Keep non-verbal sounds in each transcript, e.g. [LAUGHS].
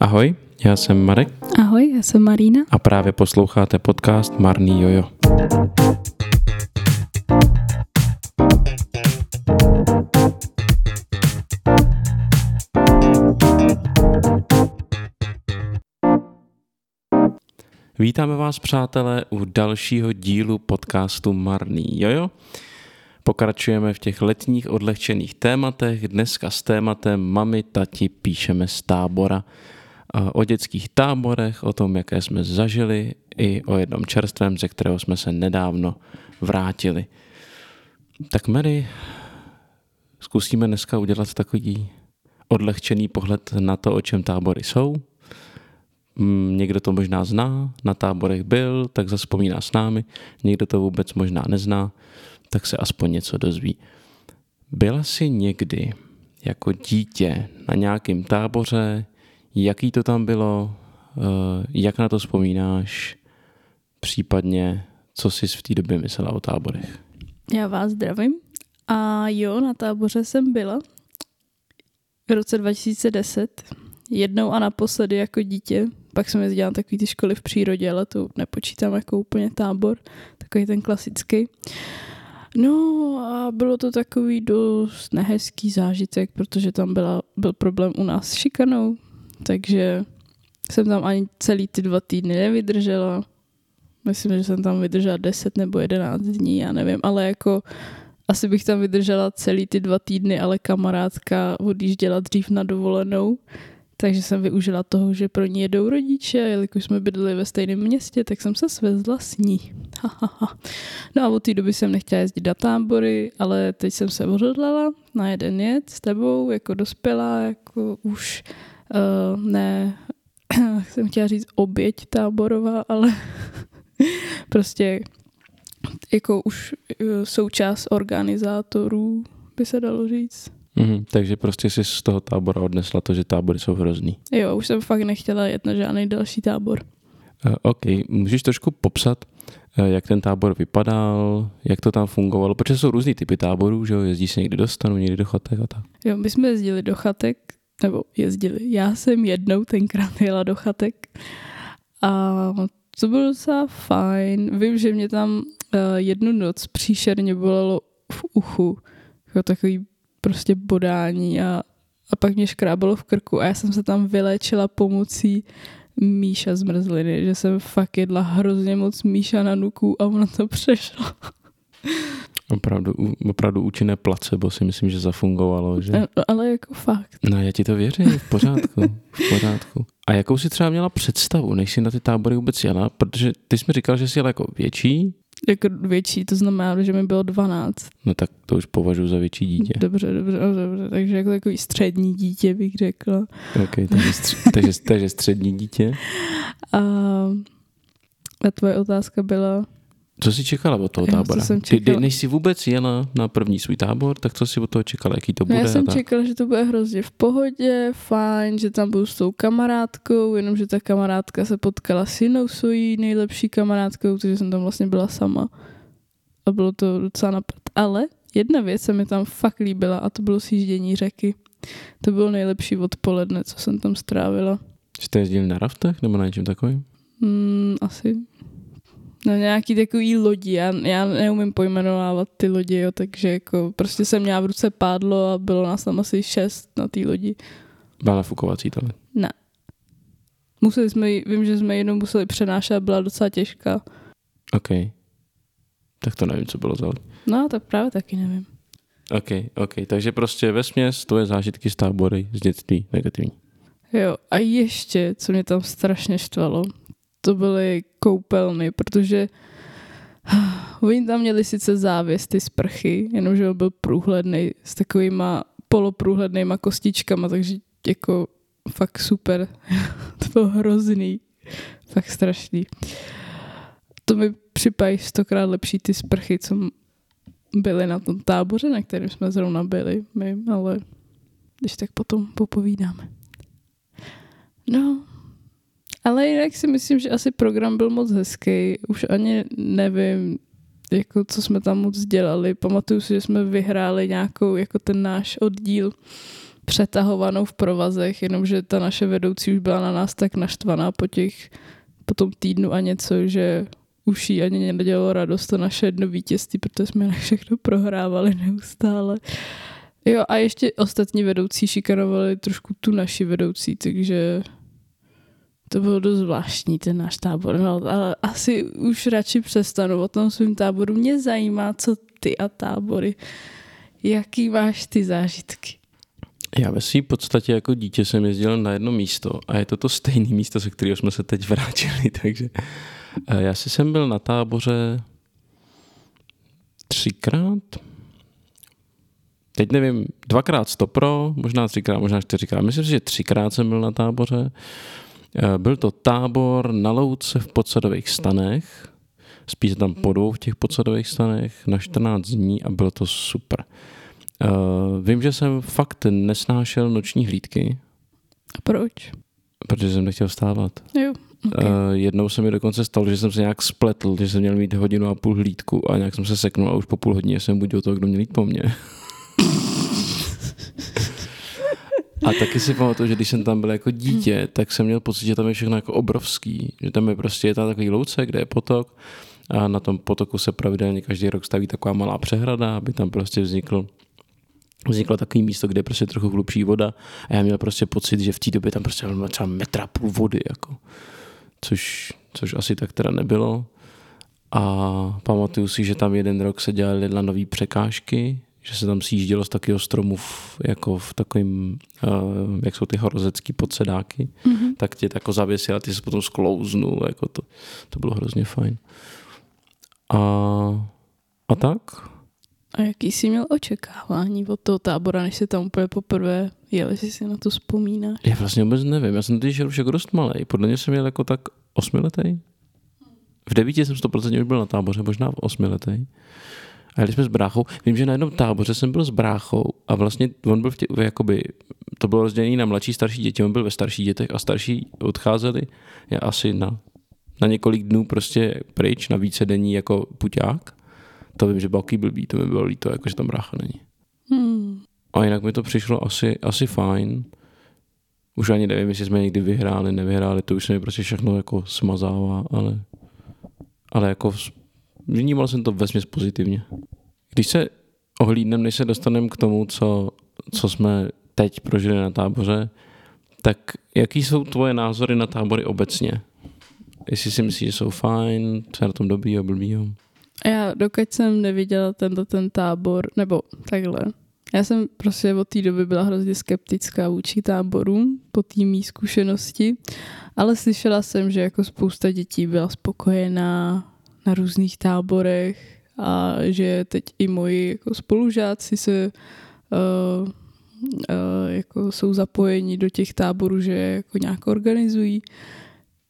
Ahoj, já jsem Marek Ahoj, já jsem Marína. a právě posloucháte podcast Marný Jojo. Vítáme vás, přátelé, u dalšího dílu podcastu Marný Jojo. Pokračujeme v těch letních odlehčených tématech. Dneska s tématem Mami, tati, píšeme z tábora. O dětských táborech, o tom, jaké jsme zažili, i o jednom čerstvém, ze kterého jsme se nedávno vrátili. Tak Mary, zkusíme dneska udělat takový odlehčený pohled na to, o čem tábory jsou. Mm, Někdo to možná zná, na táborech byl, tak zaspomíná s námi. Někdo to vůbec možná nezná, tak se aspoň něco dozví. Byla jsi někdy jako dítě na nějakém táboře, jaký to tam bylo, eh, jak na to vzpomínáš, případně co jsi v té době myslela o táborech? Já vás zdravím. A jo, na táboře jsem byla v roce 2010. Jednou a naposledy jako dítě. Pak jsem jezdila na takový ty školy v přírodě, ale to nepočítám jako úplně tábor. Takový ten klasický. No a bylo to takový dost nehezký zážitek, protože tam byla, byl problém u nás s šikanou, takže jsem tam ani celý ty dva týdny nevydržela. Myslím, že jsem tam vydržela 10 nebo 11 dní, já nevím, ale jako asi bych tam vydržela celý ty dva týdny, ale kamarádka odjížděla dřív na dovolenou, takže jsem využila toho, že pro ní jedou rodiče, jelikož jsme bydleli ve stejném městě, tak jsem se svezla s ní. no a od té doby jsem nechtěla jezdit na tábory, ale teď jsem se odhodlala na jeden jet s tebou, jako dospělá, jako už uh, ne, [COUGHS] jsem chtěla říct oběť táborová, ale [LAUGHS] prostě jako už uh, součást organizátorů, by se dalo říct. Mhm, takže prostě jsi z toho tábora odnesla to, že tábory jsou hrozný. Jo, už jsem fakt nechtěla jet na žádný další tábor. Uh, OK, můžeš trošku popsat, jak ten tábor vypadal, jak to tam fungovalo, protože jsou různý typy táborů, že jo, jezdí se někdy do stanu, někdy do chatek a tak. Jo, my jsme jezdili do chatek, nebo jezdili. Já jsem jednou tenkrát jela do chatek a to bylo docela fajn. Vím, že mě tam uh, jednu noc příšerně bolelo v uchu. Jako takový prostě bodání a, a pak mě škrábalo v krku a já jsem se tam vyléčila pomocí míša zmrzliny, že jsem fakt jedla hrozně moc míša na nuku a ono to přešlo. Opravdu, opravdu účinné placebo si myslím, že zafungovalo, že? No, ale jako fakt. No já ti to věřím, v pořádku, v pořádku. A jakou si třeba měla představu, než jsi na ty tábory vůbec jela? Protože ty jsi mi říkal, že jsi jela jako větší, Jako větší, to znamená, že mi bylo 12. no tak to už považuji za větší dítě. Dobře, dobře, dobře. Takže jako takový střední dítě bych řekla. Okay, takže, stř- [LAUGHS] takže, takže střední dítě. A, a tvoje otázka byla, Co jsi čekala od toho tábora? jsem Ty, ty, čekala? než jsi vůbec jela na první svůj tábor, tak co jsi od toho čekala, jaký to no bude? já jsem tak? čekala, že to bude hrozně v pohodě, fajn, že tam budu s tou kamarádkou, jenomže ta kamarádka se potkala s jinou svojí nejlepší kamarádkou, takže jsem tam vlastně byla sama. A bylo to docela napad. Ale jedna věc se mi tam fakt líbila a to bylo sjíždění řeky. To bylo nejlepší odpoledne, co jsem tam strávila. Jste jezdili na raftech nebo na něčem takovým? Hmm, asi. No nějaký takový lodi, já, já neumím pojmenovávat ty lodi, jo, takže jako prostě jsem měla v ruce pádlo a bylo nás tam asi šest na té lodi. Byla nafukovací tohle. Ne. Museli jsme, vím, že jsme jenom museli přenášet a byla docela těžká. OK. Tak to nevím, co bylo za. No, tak právě taky nevím. OK, OK. Takže prostě ve směs tvoje zážitky z tábory z dětství negativní. Jo, a ještě, co mě tam strašně štvalo, to byly koupelny, protože [SIGHS] oni tam měli sice závěs, ty sprchy, jenomže on byl průhledný s takovýma poloprůhlednýma kostičkama, takže jako fakt super. [LAUGHS] to bylo hrozný. Fakt strašný. To mi připadají stokrát lepší ty sprchy, co byly na tom táboře, na kterém jsme zrovna byli, my, ale když tak potom popovídáme. No, ale jinak si myslím, že asi program byl moc hezký. Už ani nevím, jako co jsme tam moc dělali. Pamatuju si, že jsme vyhráli nějakou, jako ten náš oddíl, přetahovanou v provazech, jenomže ta naše vedoucí už byla na nás tak naštvaná po těch po tom týdnu a něco, že už jí ani nedělalo radost to naše jedno vítězství, protože jsme všechno prohrávali neustále. Jo a ještě ostatní vedoucí šikanovali trošku tu naši vedoucí, takže to bylo dost zvláštní, ten náš tábor. No, ale asi už radši přestanu o tom svým táboru. Mě zajímá, co ty a tábory. Jaký máš ty zážitky? Já ve své podstatě jako dítě jsem jezdil na jedno místo a je to to stejné místo, se kterého jsme se teď vrátili, [LAUGHS] takže eh, já si jsem byl na táboře třikrát, teď nevím, dvakrát stopro, možná třikrát, možná čtyřikrát. Myslím si, že třikrát jsem byl na táboře. Eh, byl to tábor na louce v podsadových stanech, spíš tam po dvou v těch podsadových stanech na 14 dní a bylo to super. Uh, vím, že jsem fakt nesnášel noční hlídky. A proč? Protože jsem nechtěl vstávat. Jo, okay. uh, jednou se mi dokonce stalo, že jsem se nějak spletl, že jsem měl mít hodinu a půl hlídku a nějak jsem se seknul a už po půl hodině jsem budil toho, kdo měl jít po mně. [LAUGHS] A taky si pamatuju, že když jsem tam byl jako dítě, tak jsem měl pocit, že tam je všechno jako obrovský. Že tam je prostě je tam takový louce, kde je potok a na tom potoku se pravidelně každý rok staví taková malá přehrada, aby tam prostě vznikl vzniklo takový místo, kde je prostě trochu hlubší voda a já měl prostě pocit, že v té době tam prostě bylo třeba metra půl vody, jako. Což, což asi tak teda nebylo. A pamatuju si, že tam jeden rok se dělaly na nové překážky, že se tam sjíždělo z takového stromu v, jako v takovým, uh, jak jsou ty horozecký podsedáky, mm-hmm. tak tě jako zavěsil a ty se potom sklouznul, jako to, to bylo hrozně fajn. A, a tak? A jaký jsi měl očekávání od toho tábora, než jsi tam úplně poprvé jel, jestli si na to vzpomínáš? Já vlastně vůbec nevím, já jsem teď už jako dost malý. Podle mě jsem měl jako tak osmiletý. V devíti jsem 100% už byl na táboře, možná v osmiletý. Jeli jsme s bráchou. Vím, že na jednom táboře jsem byl s bráchou a vlastně on byl v tě, jakoby, to bylo rozdělené na mladší, starší děti, on byl ve starších dětech a starší odcházeli já asi na, na několik dnů prostě pryč, na více denní jako puťák. To vím, že byl blbý, to mi bylo líto, jako že tam brácha není. Hmm. A jinak mi to přišlo asi, asi fajn. Už ani nevím, jestli jsme někdy vyhráli, nevyhráli, to už se mi prostě všechno jako smazává, ale, ale jako vnímal jsem to vesměs pozitivně. Když se ohlídneme, než se dostaneme k tomu, co, co jsme teď prožili na táboře, tak jaký jsou tvoje názory na tábory obecně? Jestli si myslíš, že jsou fajn, co je na tom dobrý a blbýho? Já dokud jsem neviděla tento ten tábor, nebo takhle, já jsem prostě od té doby byla hrozně skeptická vůči táborům po té mý zkušenosti, ale slyšela jsem, že jako spousta dětí byla spokojená na různých táborech a že teď i moji jako spolužáci se uh, uh, jako jsou zapojeni do těch táborů, že jako nějak organizují.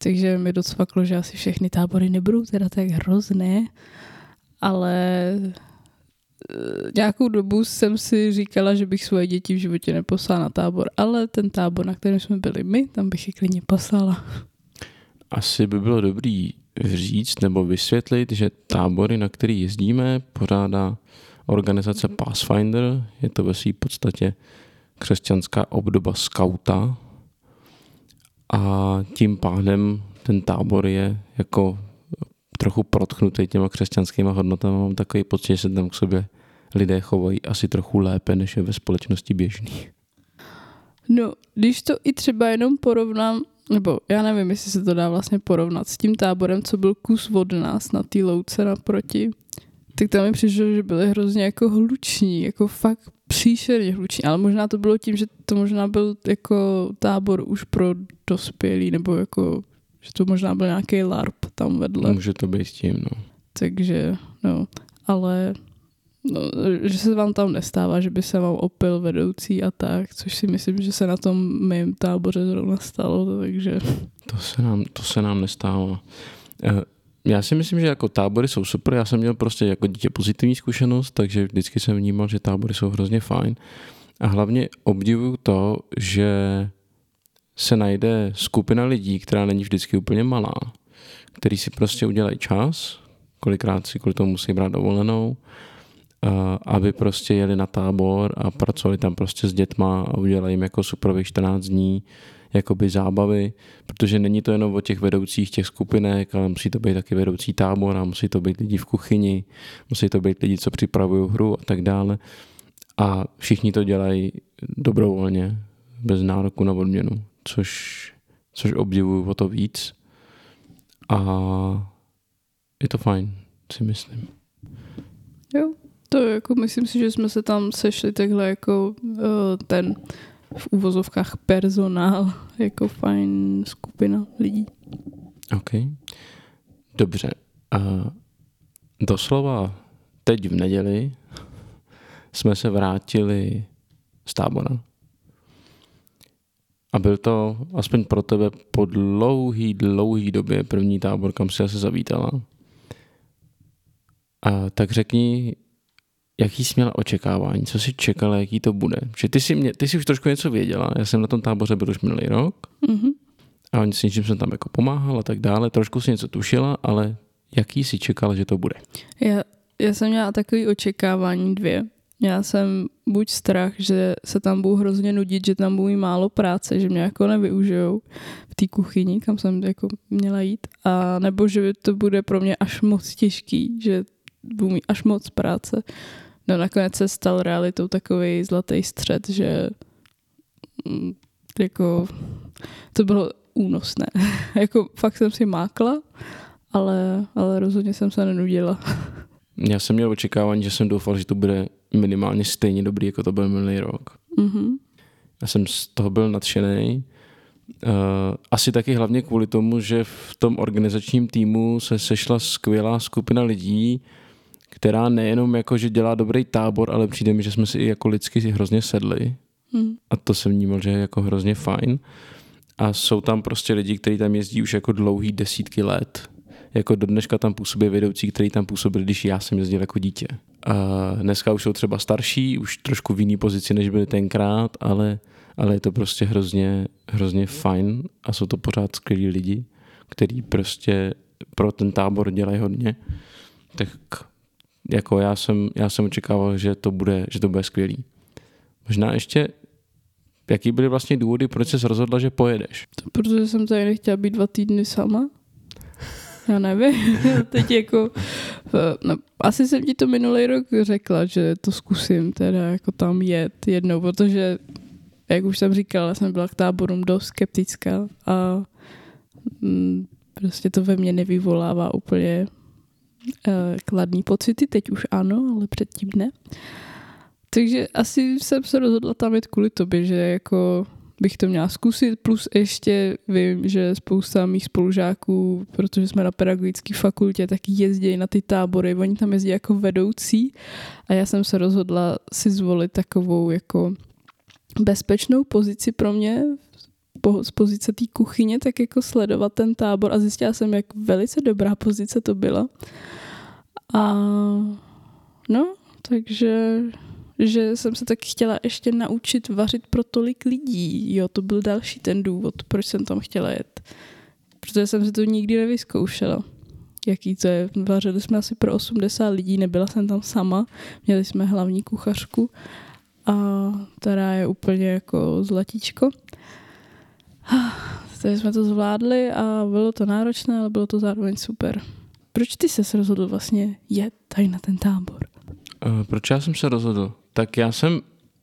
Takže mi docvaklo, že asi všechny tábory nebudou teda tak hrozné, ale nějakou dobu jsem si říkala, že bych svoje děti v životě neposlala na tábor, ale ten tábor, na kterém jsme byli my, tam bych je klidně poslala. Asi by bylo dobrý říct nebo vysvětlit, že tábory, na který jezdíme, pořádá organizace Pathfinder. Je to ve své podstatě křesťanská obdoba skauta a tím pádem ten tábor je jako trochu protchnutý těma křesťanskými hodnotami. Mám takový pocit, že se tam k sobě lidé chovají asi trochu lépe, než je ve společnosti běžný. No, když to i třeba jenom porovnám nebo já nevím, jestli se to dá vlastně porovnat s tím táborem, co byl kus od nás na té louce naproti, tak tam mi přišlo, že byly hrozně jako hluční, jako fakt příšerně hluční, ale možná to bylo tím, že to možná byl jako tábor už pro dospělí, nebo jako, že to možná byl nějaký LARP tam vedle. Může to být tím, no. Takže, no, ale no, že se vám tam nestává, že by se vám opil vedoucí a tak, což si myslím, že se na tom mém táboře zrovna stalo, takže... To se nám, to se nám nestává. Eh, já si myslím, že jako tábory jsou super, já jsem měl prostě jako dítě pozitivní zkušenost, takže vždycky jsem vnímal, že tábory jsou hrozně fajn. A hlavně obdivuju to, že se najde skupina lidí, která není vždycky úplně malá, který si prostě udělají čas, kolikrát si kvůli tomu musí brát dovolenou aby prostě jeli na tábor a pracovali tam prostě s dětma a udělali jim jako superových 14 dní jakoby zábavy, protože není to jenom o těch vedoucích těch skupinek, ale musí to být taky vedoucí tábor a musí to být lidi v kuchyni, musí to být lidi, co připravují hru a tak dále. A všichni to dělají dobrovolně, bez nároku na odměnu, což, což obdivuju o to víc. A je to fajn, si myslím. Jo, to jako myslím si, že jsme se tam sešli takhle jako uh, ten v úvozovkách personál, [LAUGHS] jako fajn skupina lidí. OK. Dobře. A doslova teď v neděli jsme se vrátili z tábora. A byl to aspoň pro tebe po dlouhý, dlouhý době první tábor, kam si asi zavítala. A tak řekni, jaký jsi měla očekávání, co jsi čekala, jaký to bude. Že ty jsi, mě, ty jsi už trošku něco věděla, já jsem na tom táboře byl už minulý rok mm-hmm. a s něčím jsem tam jako pomáhal a tak dále, trošku si něco tušila, ale jaký jsi čekala, že to bude? Já, já jsem měla takový očekávání dvě. Já jsem buď strach, že se tam budu hrozně nudit, že tam budu málo práce, že mě jako nevyužijou v té kuchyni, kam jsem jako měla jít, a nebo že to bude pro mě až moc těžký, že budu mít až moc práce. No nakonec se stal realitou takový zlatý střed, že mm, jako to bylo únosné. [LAUGHS] jako fakt jsem si mákla, ale, ale rozhodně jsem se nenudila. Já jsem měl očekávání, že jsem doufal, že to bude minimálně stejně dobrý, jako to byl minulý rok. Mm-hmm. Já jsem z toho byl nadšený. Uh, asi taky hlavně kvůli tomu, že v tom organizačním týmu se sešla skvělá skupina lidí, která nejenom jako, že dělá dobrý tábor, ale přijde mi, že jsme si i jako lidsky hrozně sedli. Hmm. A to jsem vnímal, že je jako hrozně fajn. A jsou tam prostě lidi, kteří tam jezdí už jako dlouhý desítky let. Jako do dneška tam působí vedoucí, který tam působil, když já jsem jezdil jako dítě. A dneska už jsou třeba starší, už trošku v jiný pozici, než byli tenkrát, ale, ale je to prostě hrozně, hrozně fajn a jsou to pořád skvělí lidi, kteří prostě pro ten tábor dělají hodně. Tak jako já jsem, já jsem očekával, že to bude, že to bude skvělý. Možná ještě, jaký byly vlastně důvody, proč jsi rozhodla, že pojedeš? To protože jsem tady nechtěla být dva týdny sama. Já nevím, [LAUGHS] teď jako, no, asi jsem ti to minulý rok řekla, že to zkusím teda jako tam jet jednou, protože jak už jsem říkala, jsem byla k táborům dost skeptická a mm, prostě to ve mně nevyvolává úplně Eh, kladný pocity, teď už ano, ale předtím ne. Takže asi jsem se rozhodla tam jít kvůli tobě, že jako bych to měla zkusit, plus ještě vím, že spousta mých spolužáků, protože jsme na pedagogické fakultě, tak jezdí na ty tábory, oni tam jezdí jako vedoucí a já jsem se rozhodla si zvolit takovou jako bezpečnou pozici pro mě z pozice té kuchyně, tak jako sledovat ten tábor a zjistila jsem, jak velice dobrá pozice to byla. A no, takže že jsem se taky chtěla ještě naučit vařit pro tolik lidí. Jo, to byl další ten důvod, proč jsem tam chtěla jet. Protože jsem si to nikdy nevyzkoušela. Jaký to je. Vařili jsme asi pro 80 lidí, nebyla jsem tam sama. Měli jsme hlavní kuchařku, a která je úplně jako zlatíčko. [SIGHS] Takže jsme to zvládli a bylo to náročné, ale bylo to zároveň super. Proč ty se rozhodl vlastně jet tady na ten tábor? Uh, proč já jsem se rozhodl? Tak já jsem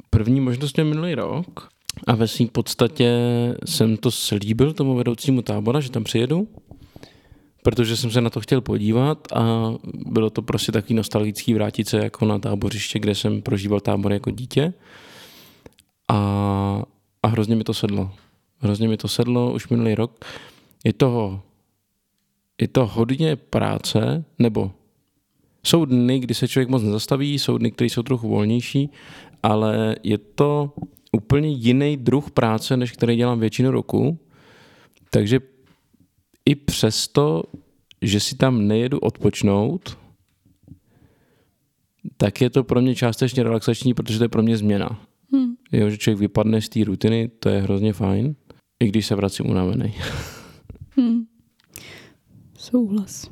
první možnost měl minulý rok a ve svým podstatě jsem to slíbil tomu vedoucímu tábora, že tam přijedu, protože jsem se na to chtěl podívat a bylo to prostě takový nostalgický vrátit se jako na tábořiště, kde jsem prožíval tábor jako dítě a, a hrozně mi to sedlo. Hrozně mi to sedlo už minulý rok. Je toho je to hodně práce, nebo jsou dny, kdy se člověk moc nezastaví, jsou dny, které jsou trochu volnější, ale je to úplně jiný druh práce, než který dělám většinu roku. Takže i přesto, že si tam nejedu odpočnout, tak je to pro mě částečně relaxační, protože to je pro mě změna. Hmm. Jo, že člověk vypadne z té rutiny, to je hrozně fajn, i když se vracím unavený. Hmm. Souhlas.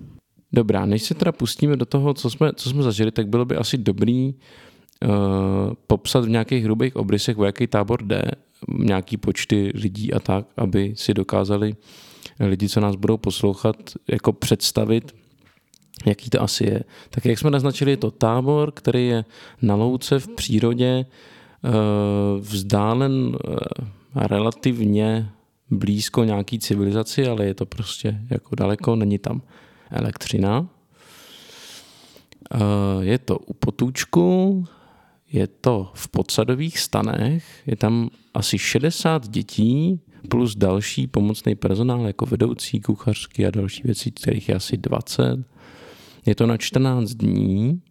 Dobrá, než se teda pustíme do toho, co jsme, co jsme zažili, tak bylo by asi dobrý uh, popsat v nějakých hrubých obrysech, o jaký tábor jde, nějaký počty lidí a tak, aby si dokázali lidi, co nás budou poslouchat, jako představit, jaký to asi je. Tak jak jsme naznačili, je to tábor, který je na louce v přírodě, uh, vzdálen uh, relativně blízko nějaký civilizaci, ale je to prostě jako daleko, není tam elektřina. Eh, je to u potůčku, je to v podsadových stanech, je tam asi 60 dětí plus další pomocný personál jako vedoucí, kuchařky a další věci, kterých je asi 20. Je to na 14 dní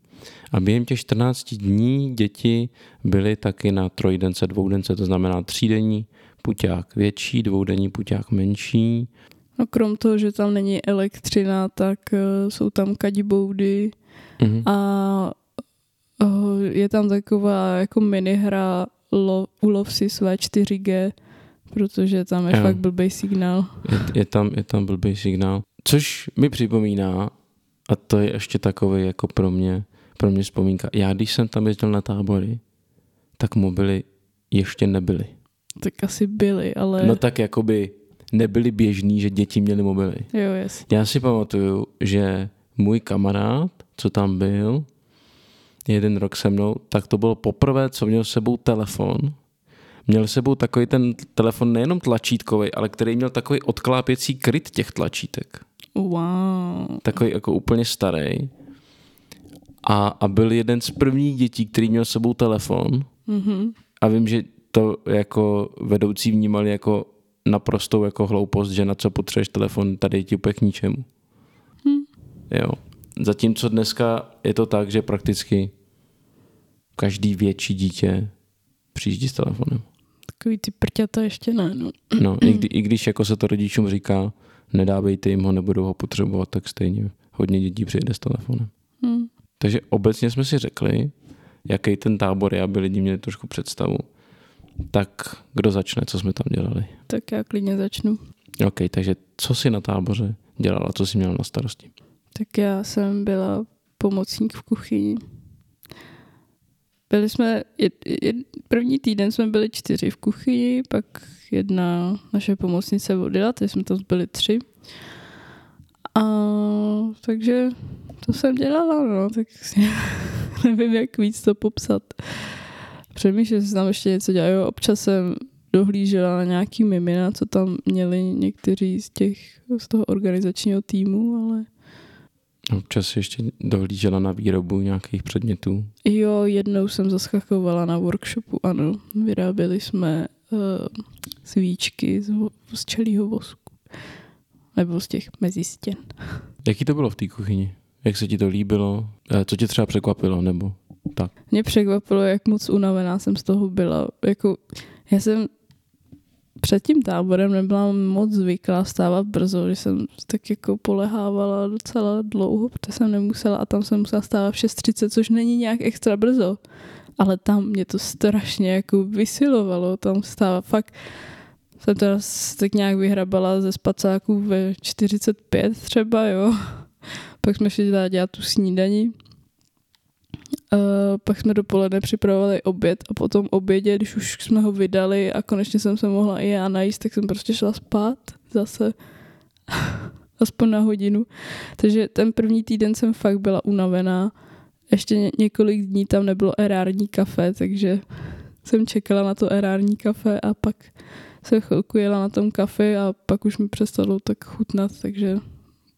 a během těch 14 dní děti byly taky na trojdence, dvoudence, to znamená třídenní puťák větší, dvoudenní puťák menší. No krom toho, že tam není elektřina, tak uh, jsou tam kadiboudy mm-hmm. a uh, je tam taková jako minihra lo, ulov si své 4G, protože tam je jo. fakt blbý signál. Je, je, tam, je tam blbý signál. Což mi připomíná, a to je ještě takový jako pro mě, pro mě vzpomínka. Já když jsem tam jezdil na tábory, tak mobily ještě nebyly. Tak asi byly, ale... No tak jakoby nebyly běžný, že děti měly mobily. Jo, yes. Já si pamatuju, že můj kamarád, co tam byl, jeden rok se mnou, tak to bylo poprvé, co měl s sebou telefon. Měl s sebou takový ten telefon nejenom tlačítkový, ale který měl takový odklápěcí kryt těch tlačítek. Wow. Takový jako úplně starý. A, a byl jeden z prvních dětí, který měl s sebou telefon. Mm-hmm. A vím, že to jako vedoucí vnímali jako naprostou jako hloupost, že na co potřebuješ telefon, tady je ti úplně k ničemu. Hmm. Jo. Zatímco dneska je to tak, že prakticky každý větší dítě přijíždí s telefonem. Takový ty prťata ještě ne, no. No, i, kdy, [CLEARS THROAT] i když jako se to rodičům říká, nedávejte jim ho, nebudou ho potřebovat, tak stejně hodně dětí přijde s telefonem. Hmm. Takže obecně jsme si řekli, jaký ten tábor je, aby lidi měli trošku představu. Tak kdo začne, co jsme tam dělali? Tak já klidně začnu. OK, takže co jsi na táboře dělala, co jsi měla na starosti? Tak já jsem byla pomocník v kuchyni. Byli jsme, jed, jed, první týden jsme byli čtyři v kuchyni, pak jedna naše pomocnice odjela, takže jsme tam byli tři. A takže to jsem dělala, no, tak [LAUGHS] nevím, jak víc to popsat přemýšlím, jestli tam ještě něco dělají. Občas jsem dohlížela na nějaký mimina, co tam měli někteří z těch, z toho organizačního týmu, ale... Občas ještě dohlížela na výrobu nějakých předmětů. Jo, jednou jsem zaskakovala na workshopu, ano. Vyráběli jsme uh, svíčky z, z čelího vosku. Nebo z těch mezistěn. Jaký to bylo v té kuchyni? Jak se ti to líbilo? Eh, co tě třeba překvapilo? Nebo tak. Mě překvapilo, jak moc unavená jsem z toho byla. Jako, já jsem před tím táborem nebyla moc zvyklá stávat brzo, že jsem tak jako polehávala docela dlouho, protože jsem nemusela a tam jsem musela stávat v 6.30, což není nějak extra brzo. Ale tam mě to strašně jako vysilovalo, tam stává fakt jsem teda tak nějak vyhrabala ze spacáků ve 45 třeba, jo. Pak jsme šli dělat tu snídani Uh, pak jsme dopoledne připravovali oběd a potom obědě, když už jsme ho vydali a konečně jsem se mohla i já najíst, tak jsem prostě šla spát zase [LAUGHS] aspoň na hodinu. Takže ten první týden jsem fakt byla unavená. Ještě ně- několik dní tam nebylo erární kafe, takže jsem čekala na to erární kafe a pak jsem chvilku jela na tom kafe a pak už mi přestalo tak chutnat, takže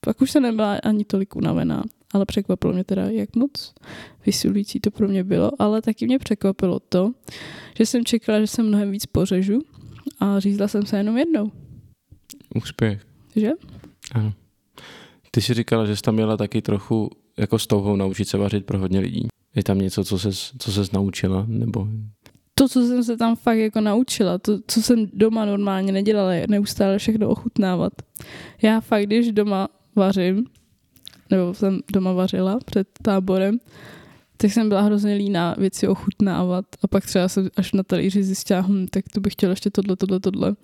pak už se nebyla ani tolik unavená ale překvapilo mě teda, jak moc vysilující to pro mě bylo, ale taky mě překvapilo to, že jsem čekala, že se mnohem víc pořežu a řízla jsem se jenom jednou. Úspěch. Že? Ano. Ty si říkala, že jsi tam měla taky trochu jako s touhou naučit se vařit pro hodně lidí. Je tam něco, co ses, co ses naučila? Nebo... To, co jsem se tam fakt jako naučila, to, co jsem doma normálně nedělala, je neustále všechno ochutnávat. Já fakt, když doma vařím, nebo jsem doma vařila před táborem, tak jsem byla hrozně líná věci ochutnávat a pak třeba jsem až na talíři zjistila, hm, tak to bych chtěla ještě tohle, tohle, tohle.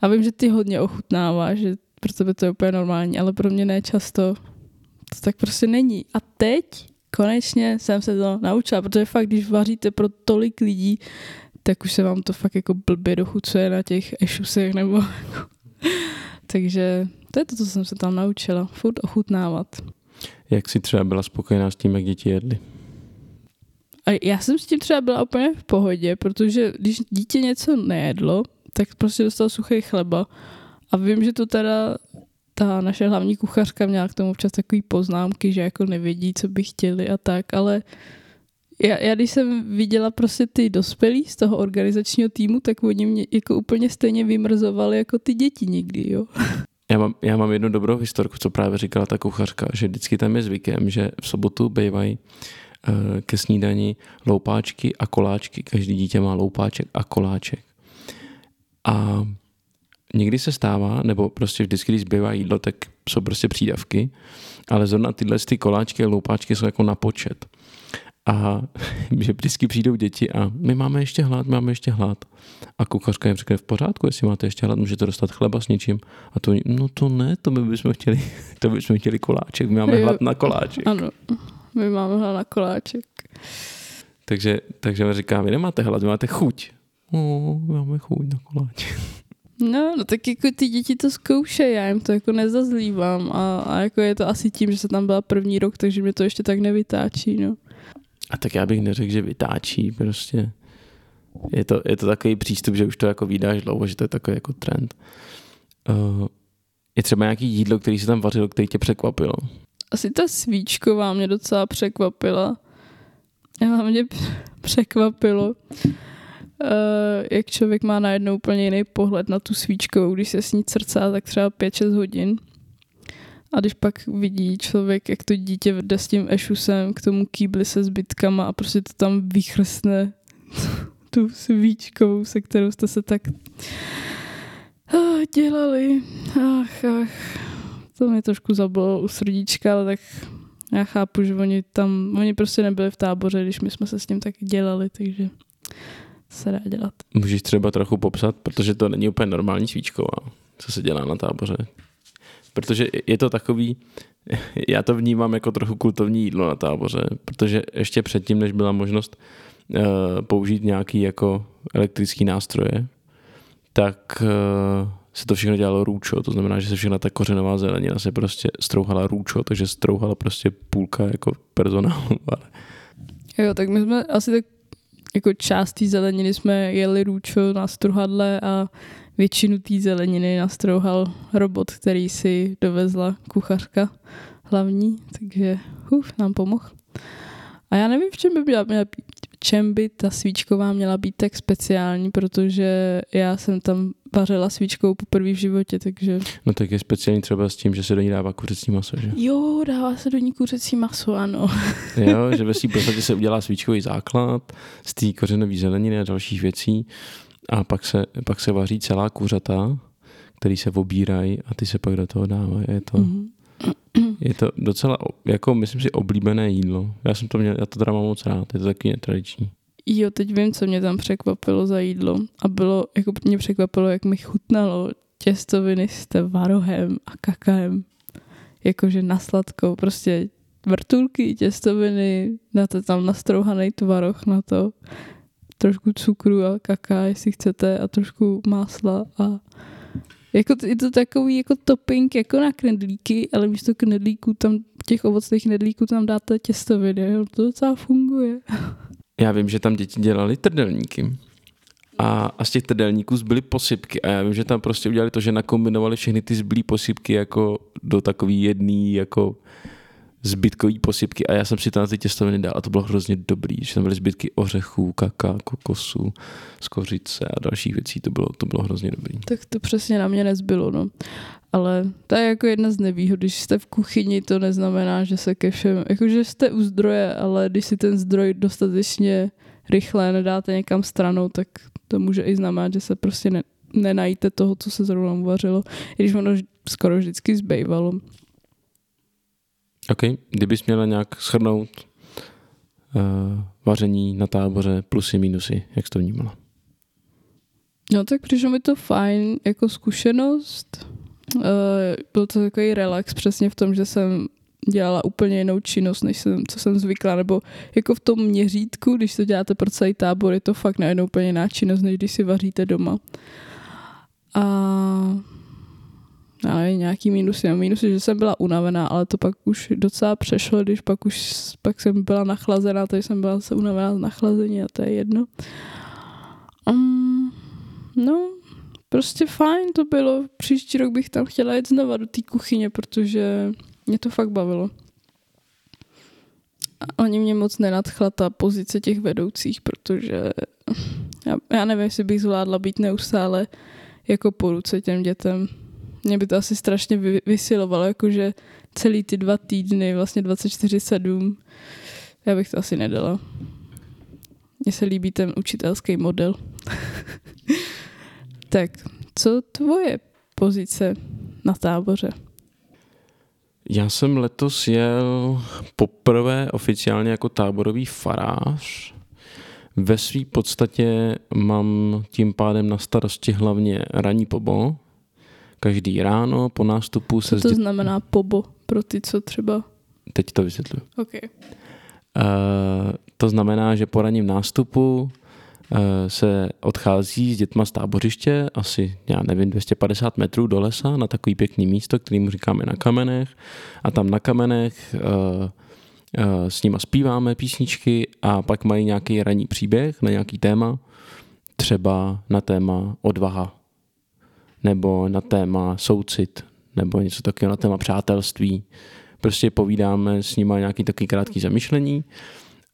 A vím, že ty hodně ochutnáváš, že pro tebe to je úplně normální, ale pro mě ne často. to tak prostě není. A teď konečně jsem se to naučila, protože fakt, když vaříte pro tolik lidí, tak už se vám to fakt jako blbě dochucuje na těch ešusech nebo. [LAUGHS] Takže to je to, co jsem se tam naučila. Furt ochutnávat. Jak jsi třeba byla spokojená s tím, jak děti jedly? A já jsem s tím třeba byla úplně v pohodě, protože když dítě něco nejedlo, tak prostě dostal suchý chleba. A vím, že to teda ta naše hlavní kuchařka měla k tomu občas takový poznámky, že jako nevědí, co by chtěli a tak, ale já, já když jsem viděla prostě ty dospělí z toho organizačního týmu, tak oni mě jako úplně stejně vymrzovali jako ty děti někdy, jo. Mám, já mám jednu dobrou historku, co právě říkala ta kuchařka, že vždycky tam je zvykem, že v sobotu bývají uh, ke snídani loupáčky a koláčky. Každý dítě má loupáček a koláček. A někdy se stává, nebo prostě vždycky, když zbývá jídlo, tak jsou prostě přídavky, ale zrovna tyhle ty koláčky a loupáčky jsou jako na počet. A [LAUGHS] že vždycky přijdou děti a my máme ještě hlad, máme ještě hlad. A kuchařka jim řekne v pořádku, jestli máte ještě hlad, můžete dostat chleba s něčím. A to no to ne, to my bychom chtěli, [LAUGHS] to bychom chtěli koláček, my máme hlad na koláček. Ano, my máme hlad na koláček. Takže, takže mi říká, vy nemáte hlad, vy máte chuť. O, máme chuť na koláček. [LAUGHS] No, no tak jako ty děti to zkoušejí, já jim to jako nezazlívám a, a jako je to asi tím, že se tam byla první rok, takže mě to ještě tak nevytáčí, no. A tak já bych neřekl, že vytáčí, prostě je to, je to takový přístup, že už to jako vydáš dlouho, že to je takový jako trend. Uh, je třeba nějaký jídlo, který se tam vařilo, který tě překvapilo? Asi ta svíčková mě docela překvapila. A mě překvapilo, uh, jak člověk má najednou úplně jiný pohled na tu svíčkovou, když se s ní crcá tak třeba 5-6 hodin. A když pak vidí člověk, jak to dítě jde s tím ešusem k tomu kýbli se zbytkama a prostě to tam vychrstne [LAUGHS] tu svíčkou, se kterou jste se tak ah, dělali. Ach, ach. To mě trošku zabilo u srdíčka, ale tak já chápu, že oni tam, oni prostě nebyli v táboře, když my jsme se s tím tak dělali, takže se dá dělat. Můžeš třeba trochu popsat, protože to není úplně normální svíčková, co se dělá na táboře protože je to takový, já to vnímám jako trochu kultovní jídlo na táboře, protože ještě předtím, než byla možnost uh, použít nějaký jako elektrický nástroje, tak uh, se to všechno dělalo růčo, to znamená, že se všechna ta kořenová zelenina se prostě strouhala růčo, takže strouhala prostě půlka jako personálu. [LAUGHS] Jo, tak my jsme asi tak jako část té zeleniny jsme jeli růčo na struhadle a většinu té zeleniny nastrouhal robot, který si dovezla kuchařka hlavní, takže uf, nám pomohl. A já nevím, v čem by, byla, měla, čem by ta svíčková měla být tak speciální, protože já jsem tam vařila svíčkou poprvé v životě, takže... No tak je speciální třeba s tím, že se do ní dává kuřecí maso, že? Jo, dává se do ní kuřecí maso, ano. [LAUGHS] jo, že ve svým podstatě se udělá svíčkový základ z té kořenové zeleniny a dalších věcí a pak se, pak se vaří celá kuřata, který se obírají a ty se pak do toho dávají. Je to, mm-hmm. je to docela, jako myslím si, oblíbené jídlo. Já jsem to měl, já to teda mám moc rád, je to taky netradiční. Jo, teď vím, co mě tam překvapilo za jídlo. A bylo, jako mě překvapilo, jak mi chutnalo těstoviny s tvarohem a kakaem. Jakože na sladkou, prostě vrtulky, těstoviny, dáte tam nastrouhaný tvaroh na to trošku cukru a kaká, jestli chcete, a trošku másla a jako je to takový jako topping jako na knedlíky, ale místo knedlíků tam, těch ovocných knedlíků tam dáte těstoviny, jo, to docela funguje. [LAUGHS] Já vím, že tam děti dělali trdelníky. A, a z těch trdelníků zbyly posypky. A já vím, že tam prostě udělali to, že nakombinovali všechny ty zbylé posypky jako do takový jedný jako zbytkový posypky a já jsem si tam ty těstoviny dal a to bylo hrozně dobrý, že tam byly zbytky ořechů, kaká, kokosu, skořice a dalších věcí, to bylo, to bylo hrozně dobrý. Tak to přesně na mě nezbylo, no. Ale to je jako jedna z nevýhod, když jste v kuchyni, to neznamená, že se ke všem, jakože jste u zdroje, ale když si ten zdroj dostatečně rychle nedáte někam stranou, tak to může i znamenat, že se prostě ne, nenajíte toho, co se zrovna uvařilo, i když ono skoro vždycky zbývalo. OK, kdybys měla nějak shrnout uh, vaření na táboře plusy, minusy, jak jsi to vnímala? No tak přišlo mi to fajn jako zkušenost. Uh, byl to takový relax přesně v tom, že jsem dělala úplně jinou činnost, než jsem, co jsem zvykla, nebo jako v tom měřítku, když to děláte pro celý tábor, je to fakt najednou úplně jiná činnost, než když si vaříte doma. A ale nějaký mínusy. No, mínusy, že jsem byla unavená, ale to pak už docela přešlo, když pak už pak jsem byla nachlazená, takže jsem byla se unavená z nachlazení a to je jedno. Um, no, prostě fajn to bylo. Příští rok bych tam chtěla jít znova do té kuchyně, protože mě to fakt bavilo. A oni mě moc nenadchla ta pozice těch vedoucích, protože já, já nevím, jestli bych zvládla být neustále jako po ruce těm dětem. Mě by to asi strašně vy, vysilovalo, jakože celý ty dva týdny, vlastně 24-7, já bych to asi nedala. Mně se líbí ten učitelský model. [LAUGHS] tak, co tvoje pozice na táboře? Já jsem letos jel poprvé oficiálně jako táborový farář. Ve své podstatě mám tím pádem na starosti hlavně ranní pobo. Každý ráno po nástupu se... Co to zdi... znamená pobo pro ty, co třeba... Teď to vysvětluji. Okay. Uh, to znamená, že po ranním nástupu Eh, se odchází s dětma z tábořiště asi, já nevím, 250 metrů do lesa na takový pěkný místo, kterýmu říkáme na kamenech a tam na kamenech uh, uh, s nima zpíváme písničky a pak mají nějaký ranní příběh na nějaký téma, třeba na téma odvaha nebo na téma soucit nebo něco takového na téma přátelství. Prostě povídáme s nima nějaký takový krátký zamyšlení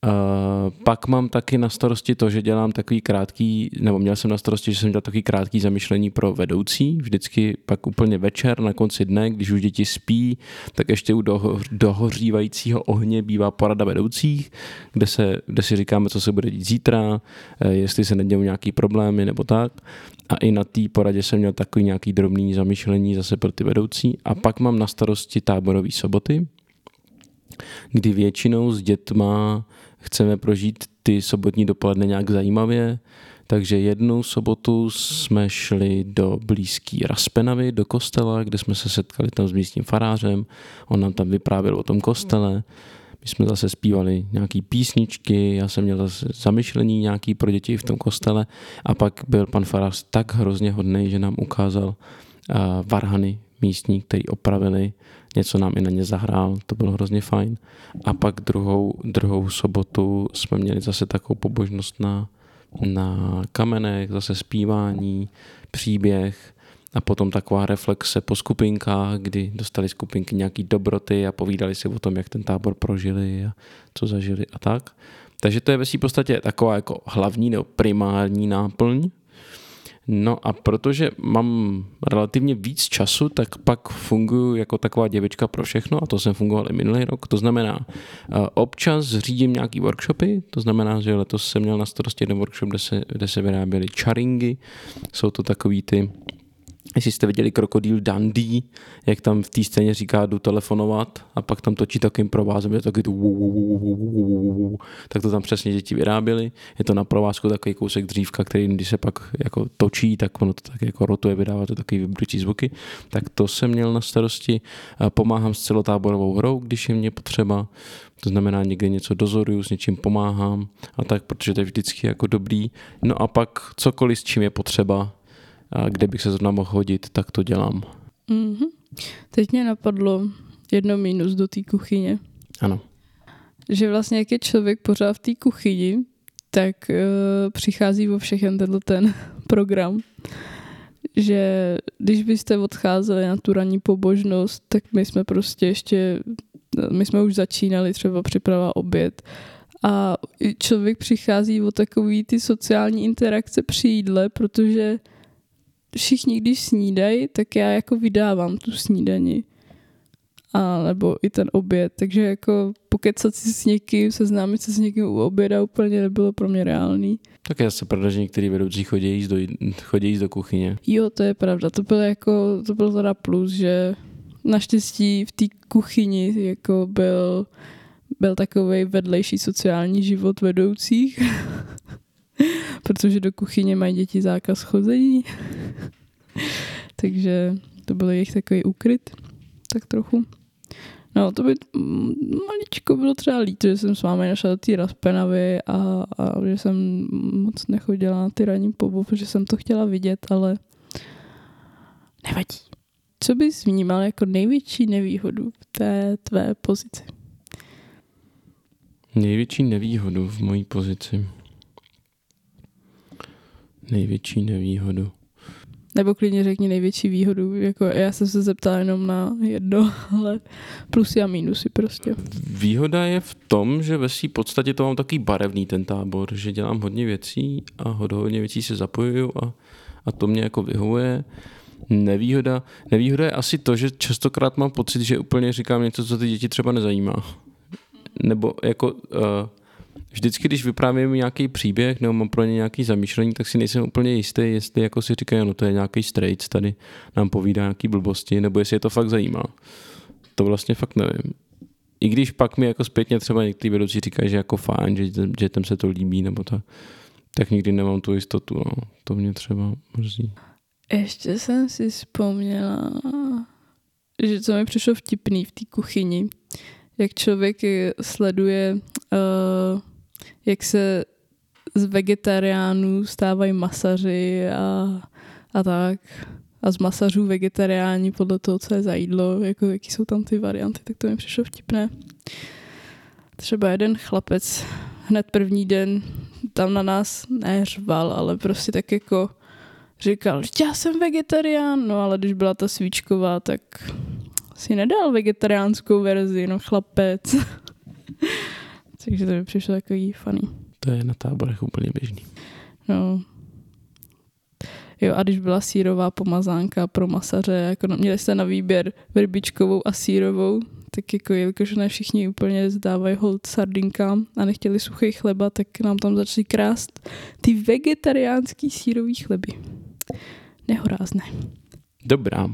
Uh, pak mám taky na starosti to, že dělám takový krátký, nebo měl jsem na starosti, že jsem dělal takový krátký zamyšlení pro vedoucí. Vždycky pak úplně večer na konci dne, když už děti spí, tak ještě u doho, dohořívajícího ohně bývá porada vedoucích, kde, se, kde si říkáme, co se bude dít zítra, uh, jestli se nedějí nějaký problémy nebo tak. A i na té poradě jsem měl takový nějaký drobný zamyšlení zase pro ty vedoucí. A pak mám na starosti táborové soboty, kdy většinou s dětma chceme prožít ty sobotní dopoledne nějak zajímavě, takže jednu sobotu jsme šli do blízký Raspenavy, do kostela, kde jsme se setkali tam s místním farářem. On nám tam vyprávěl o tom kostele. My jsme zase zpívali nějaký písničky, já jsem měl zase zamyšlení nějaký pro děti v tom kostele a pak byl pan farář tak hrozně hodný, že nám ukázal uh, varhany místní, který opravili něco nám i na ně zahrál, to bylo hrozně fajn. A pak druhou, druhou sobotu jsme měli zase takovou pobožnost na, na kamenech, zase zpívání, příběh a potom taková reflexe po skupinkách, kdy dostali skupinky nějaký dobroty a povídali si o tom, jak ten tábor prožili a co zažili a tak. Takže to je ve své podstatě taková jako hlavní nebo primární náplň No a protože mám relativně víc času, tak pak funguji jako taková děvička pro všechno a to jsem fungoval i minulý rok. To znamená, eh, občas řídím nějaký workshopy, to znamená, že letos jsem měl na starosti jeden workshop, kde se, kde se vyráběly charingy. Jsou to takový ty Jestli jste viděli Krokodýl Dundee, jak tam v té scéně říká, jdu telefonovat a pak tam točí takým provázem, je taky tu tak to tam přesně děti vyráběli. Je to na provázku takový kousek dřívka, který když se pak jako točí, tak ono to tak jako rotuje, vydává to takový vybručí zvuky. Tak to jsem měl na starosti. Pomáhám s celotáborovou hrou, když je mě potřeba. To znamená, někde něco dozoruju, s něčím pomáhám a tak, protože to je vždycky jako dobrý. No a pak cokoliv, s čím je potřeba, kde bych se zrovna mohl hodit, tak to dělám. Mm-hmm. Teď mě napadlo jedno mínus do té kuchyně. Ano. Že vlastně jak je člověk pořád v té kuchyni, tak uh, přichází vo všechen tenhle ten [LAUGHS] program. Že když byste odcházeli na tu ranní pobožnost, tak my jsme prostě ještě, my jsme už začínali třeba připravovat oběd a člověk přichází o takový ty sociální interakce při jídle, protože všichni, když snídají, tak já jako vydávám tu snídani. A nebo i ten oběd. Takže jako pokecat si s někým, seznámit se s někým u oběda úplně nebylo pro mě reálný. Tak je se pravda, že některý vedoucí chodí jíst do, chodí jíst do kuchyně. Jo, to je pravda. To bylo jako, to bylo teda plus, že naštěstí v té kuchyni jako byl, byl takový vedlejší sociální život vedoucích. [LAUGHS] [LAUGHS] protože do kuchyně mají děti zákaz chození. [LAUGHS] Takže to byl jejich takový úkryt, tak trochu. No, to by mm, maličko bylo třeba líto, že jsem s vámi našla ty raspenavy a, a že jsem moc nechodila na ty ranní pobu, protože jsem to chtěla vidět, ale nevadí. Co bys vnímal jako největší nevýhodu v té tvé pozici? Největší nevýhodu v mojí pozici. Největší nevýhodu. Nebo klidně řekni největší výhodu. Jako já jsem se zeptala jenom na jedno, [LAUGHS] ale plusy a mínusy prostě. Výhoda je v tom, že ve své podstatě to mám takový barevný ten tábor, že dělám hodně věcí a hodně věcí se zapojuju a, a to mě jako vyhovuje. Nevýhoda, nevýhoda je asi to, že častokrát mám pocit, že úplně říkám něco, co ty děti třeba nezajímá. Nebo jako uh, vždycky, když vyprávím nějaký příběh nebo mám pro ně nějaký zamýšlení, tak si nejsem úplně jistý, jestli jako si říkají, no to je nějaký straight, tady nám povídá nějaký blbosti, nebo jestli je to fakt zajímá. To vlastně fakt nevím. I když pak mi jako zpětně třeba někteří vedoucí říkají, že jako fajn, že dětem se to líbí, nebo tak, tak nikdy nemám tu jistotu. No. To mě třeba mrzí. Ještě jsem si vzpomněla, že co mi přišlo vtipný v té kuchyni, jak člověk sleduje, uh, jak se z vegetariánů stávají masaři a, a tak. A z masařů vegetariáni podle toho, co je za jídlo, jako jaký jsou tam ty varianty, tak to mi přišlo vtipné. Třeba jeden chlapec hned první den tam na nás neřval, ale prostě tak jako říkal, že já jsem vegetarián, no ale když byla ta svíčková, tak si nedal vegetariánskou verzi, no chlapec. [LAUGHS] Takže to mi přišlo takový funny. To je na táborech úplně běžný. No. Jo, a když byla sírová pomazánka pro masaře, jako měli jste na výběr verbičkovou a sírovou, tak jako jelikož ne všichni úplně zdávají hold sardinkám a nechtěli suchý chleba, tak nám tam začali krást ty vegetariánský sírový chleby. Nehorázné. Dobrá. Uh,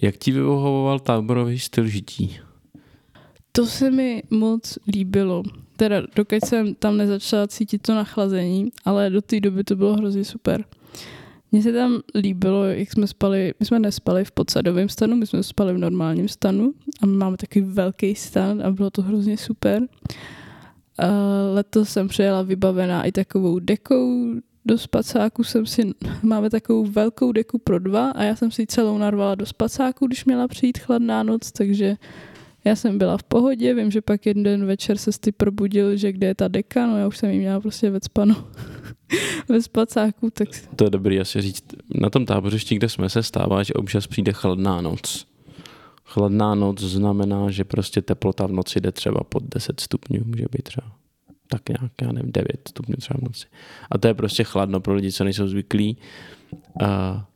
jak ti vyvohoval táborový styl žití? To se mi moc líbilo. Teda dokud jsem tam nezačala cítit to nachlazení, ale do té doby to bylo hrozně super. Mně se tam líbilo, jak jsme spali, my jsme nespali v podsadovém stanu, my jsme spali v normálním stanu a my máme takový velký stan a bylo to hrozně super. Letos jsem přijela vybavená i takovou dekou do spacáku jsem si, máme takovou velkou deku pro dva a já jsem si celou narvala do spacáku, když měla přijít chladná noc, takže já jsem byla v pohodě, vím, že pak jeden večer se ty probudil, že kde je ta deka, no já už jsem jí měla prostě ve spanu [LAUGHS] ve spacáku. Tak... To je dobrý asi říct. Na tom tábořišti, kde jsme se, stává, že občas přijde chladná noc. Chladná noc znamená, že prostě teplota v noci jde třeba pod 10 stupňů, může být třeba tak nějak, já nevím, 9 stupňů třeba v noci. A to je prostě chladno pro lidi, co nejsou zvyklí. A,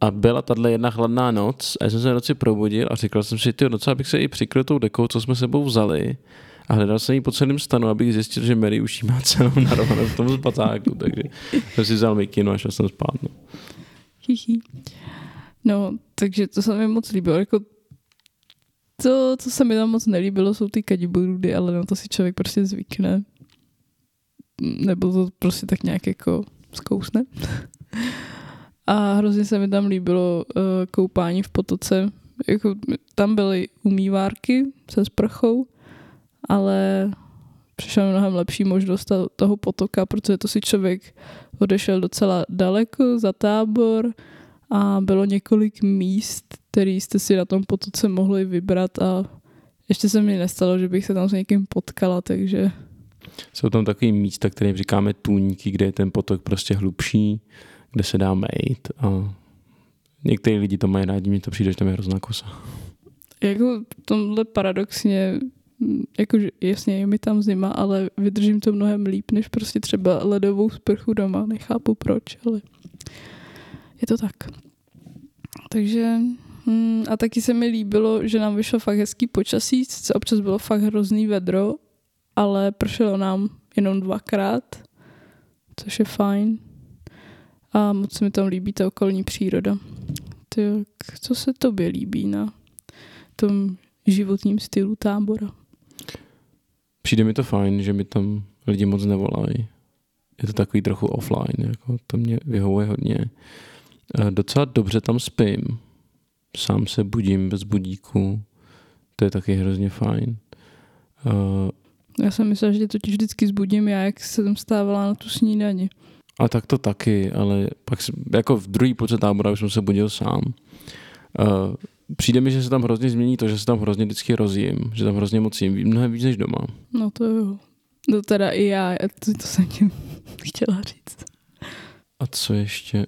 a byla tahle jedna chladná noc a já jsem se noci probudil a říkal jsem si, ty noc, abych se i přikryl tou dekou, co jsme sebou vzali. A hledal jsem ji po celém stanu, abych zjistil, že Mary už jí má celou narovanou v tom spacáku, takže jsem si vzal mikinu a šel jsem spát. No. No, takže to se mi moc líbilo. Jako to, co se mi tam moc nelíbilo, jsou ty kadiburudy, ale na to si člověk prostě zvykne nebo to prostě tak nějak jako zkousne. A hrozně se mi tam líbilo uh, koupání v potoce. Jako, tam byly umývárky se sprchou, ale přišla mnohem lepší možnost toho potoka, protože to si člověk odešel docela daleko za tábor a bylo několik míst, které jste si na tom potoce mohli vybrat a ještě se mi nestalo, že bych se tam s někým potkala, takže jsou tam takové místa, které říkáme tůňky, kde je ten potok prostě hlubší, kde se dá mejt a někteří lidi to mají rádi, mi to přijde, že tam je hrozná kosa. Jako tomhle paradoxně, jakože jasně je mi tam zima, ale vydržím to mnohem líp, než prostě třeba ledovou sprchu doma. Nechápu proč, ale je to tak. Takže hm, a taky se mi líbilo, že nám vyšlo fakt hezký počasí, co občas bylo fakt hrozný vedro ale pršelo nám jenom dvakrát, což je fajn. A moc se mi tam líbí ta okolní příroda. Tak co se tobě líbí na tom životním stylu tábora? Přijde mi to fajn, že mi tam lidi moc nevolají. Je to takový trochu offline, jako to mě vyhovuje hodně. Docela dobře tam spím. Sám se budím bez budíku to je taky hrozně fajn. Uh, Já jsem myslela, že totiž vždycky zbudím já, jak jsem stávala na tu snídani. A tak to taky, ale pak jako v druhý půlce tábora už jsem se budil sám. Uh, přijde mi, že se tam hrozně změní to, že se tam hrozně vždycky rozjím, že tam hrozně moc jím, mnohem víc než doma. No to jo. No teda i já, to, to jsem tím [LAUGHS] chtěla říct. A co ještě?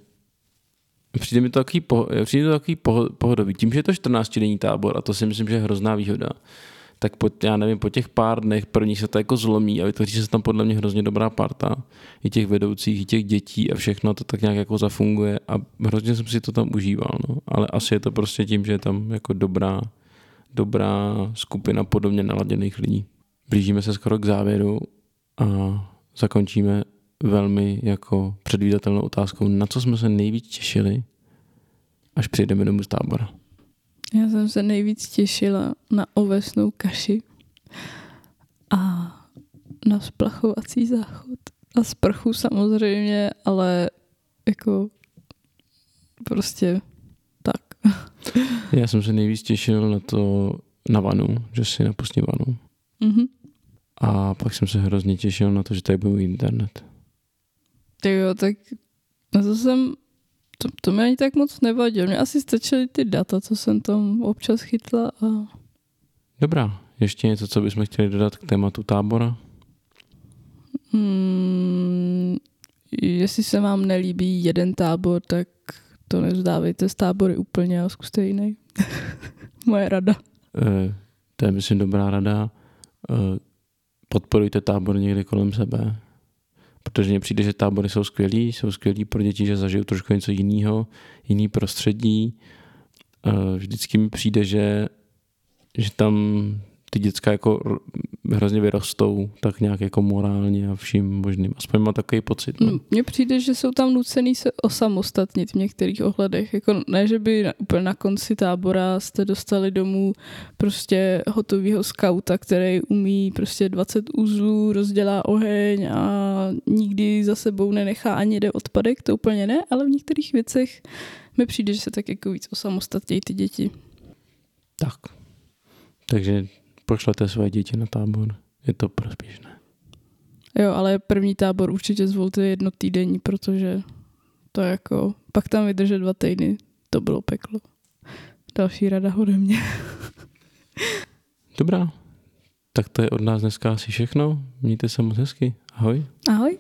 Přijde mi to takový, po, přijde to takový poho- pohodový. Tím, že je to 14 denní tábor, a to si myslím, že je hrozná výhoda, tak po, já nevím, po těch pár dnech prvních se to jako zlomí a vytvoří se tam podle mě hrozně dobrá parta. I těch vedoucích, i těch dětí a všechno to tak nějak jako zafunguje a hrozně jsem si to tam užíval. No. Ale asi je to prostě tím, že je tam jako dobrá, dobrá skupina podobně naladěných lidí. Blížíme se skoro k závěru a zakončíme velmi jako předvídatelnou otázkou, na co jsme se nejvíc těšili, až přijdeme domů z tábora. Já jsem se nejvíc těšila na ovesnou kaši a na splachovací záchod. A sprchu samozřejmě, ale jako prostě tak. [LAUGHS] Já jsem se nejvíc těšil na to, na vanu, že si napustím vanu. Mhm. A pak jsem se hrozně těšil na to, že tady bude mít internet. Tak jo, tak na to jsem, to, to mi ani tak moc nevadilo. Mně asi stačily ty data, co jsem tam občas chytla a Dobrá, ještě něco, co bychom chtěli dodat k tématu tábora? Hmm, jestli se vám nelíbí jeden tábor, tak to nevzdávejte z tábory úplně a zkuste jiný. [LAUGHS] Moje rada. E, to je, myslím, dobrá rada. E, podporujte tábor někde kolem sebe. Protože mně přijde, že tábory jsou skvělí, jsou skvělí pro děti, že zažijou trošku něco jiného, jiný prostředí. E, vždycky mi přijde, že, že tam ty děcka jako hrozně vyrostou, tak nějak jako morálně a vším možným. Aspoň mám takový pocit. No. No, Mně přijde, že jsou tam nucený se osamostatnit v některých ohledech. Jako ne, že by na, úplně na konci tábora jste dostali domů prostě hotovýho skauta, který umí prostě 20 uzlů, rozdělá oheň a nikdy za sebou nenechá ani jeden odpadek, to úplně ne, ale v některých věcech mi přijde, že se tak jako víc osamostatnějí ty děti. Tak. Takže pošlete své děti na tábor. Je to prospěšné. Jo, ale první tábor určitě zvolte jedno týdenní, protože to jako, pak tam vydržet dva týdny, to bylo peklo. Další rada ode mě. [LAUGHS] Dobrá. Tak to je od nás dneska asi všechno. Mějte se moc hezky. Ahoj. Ahoj.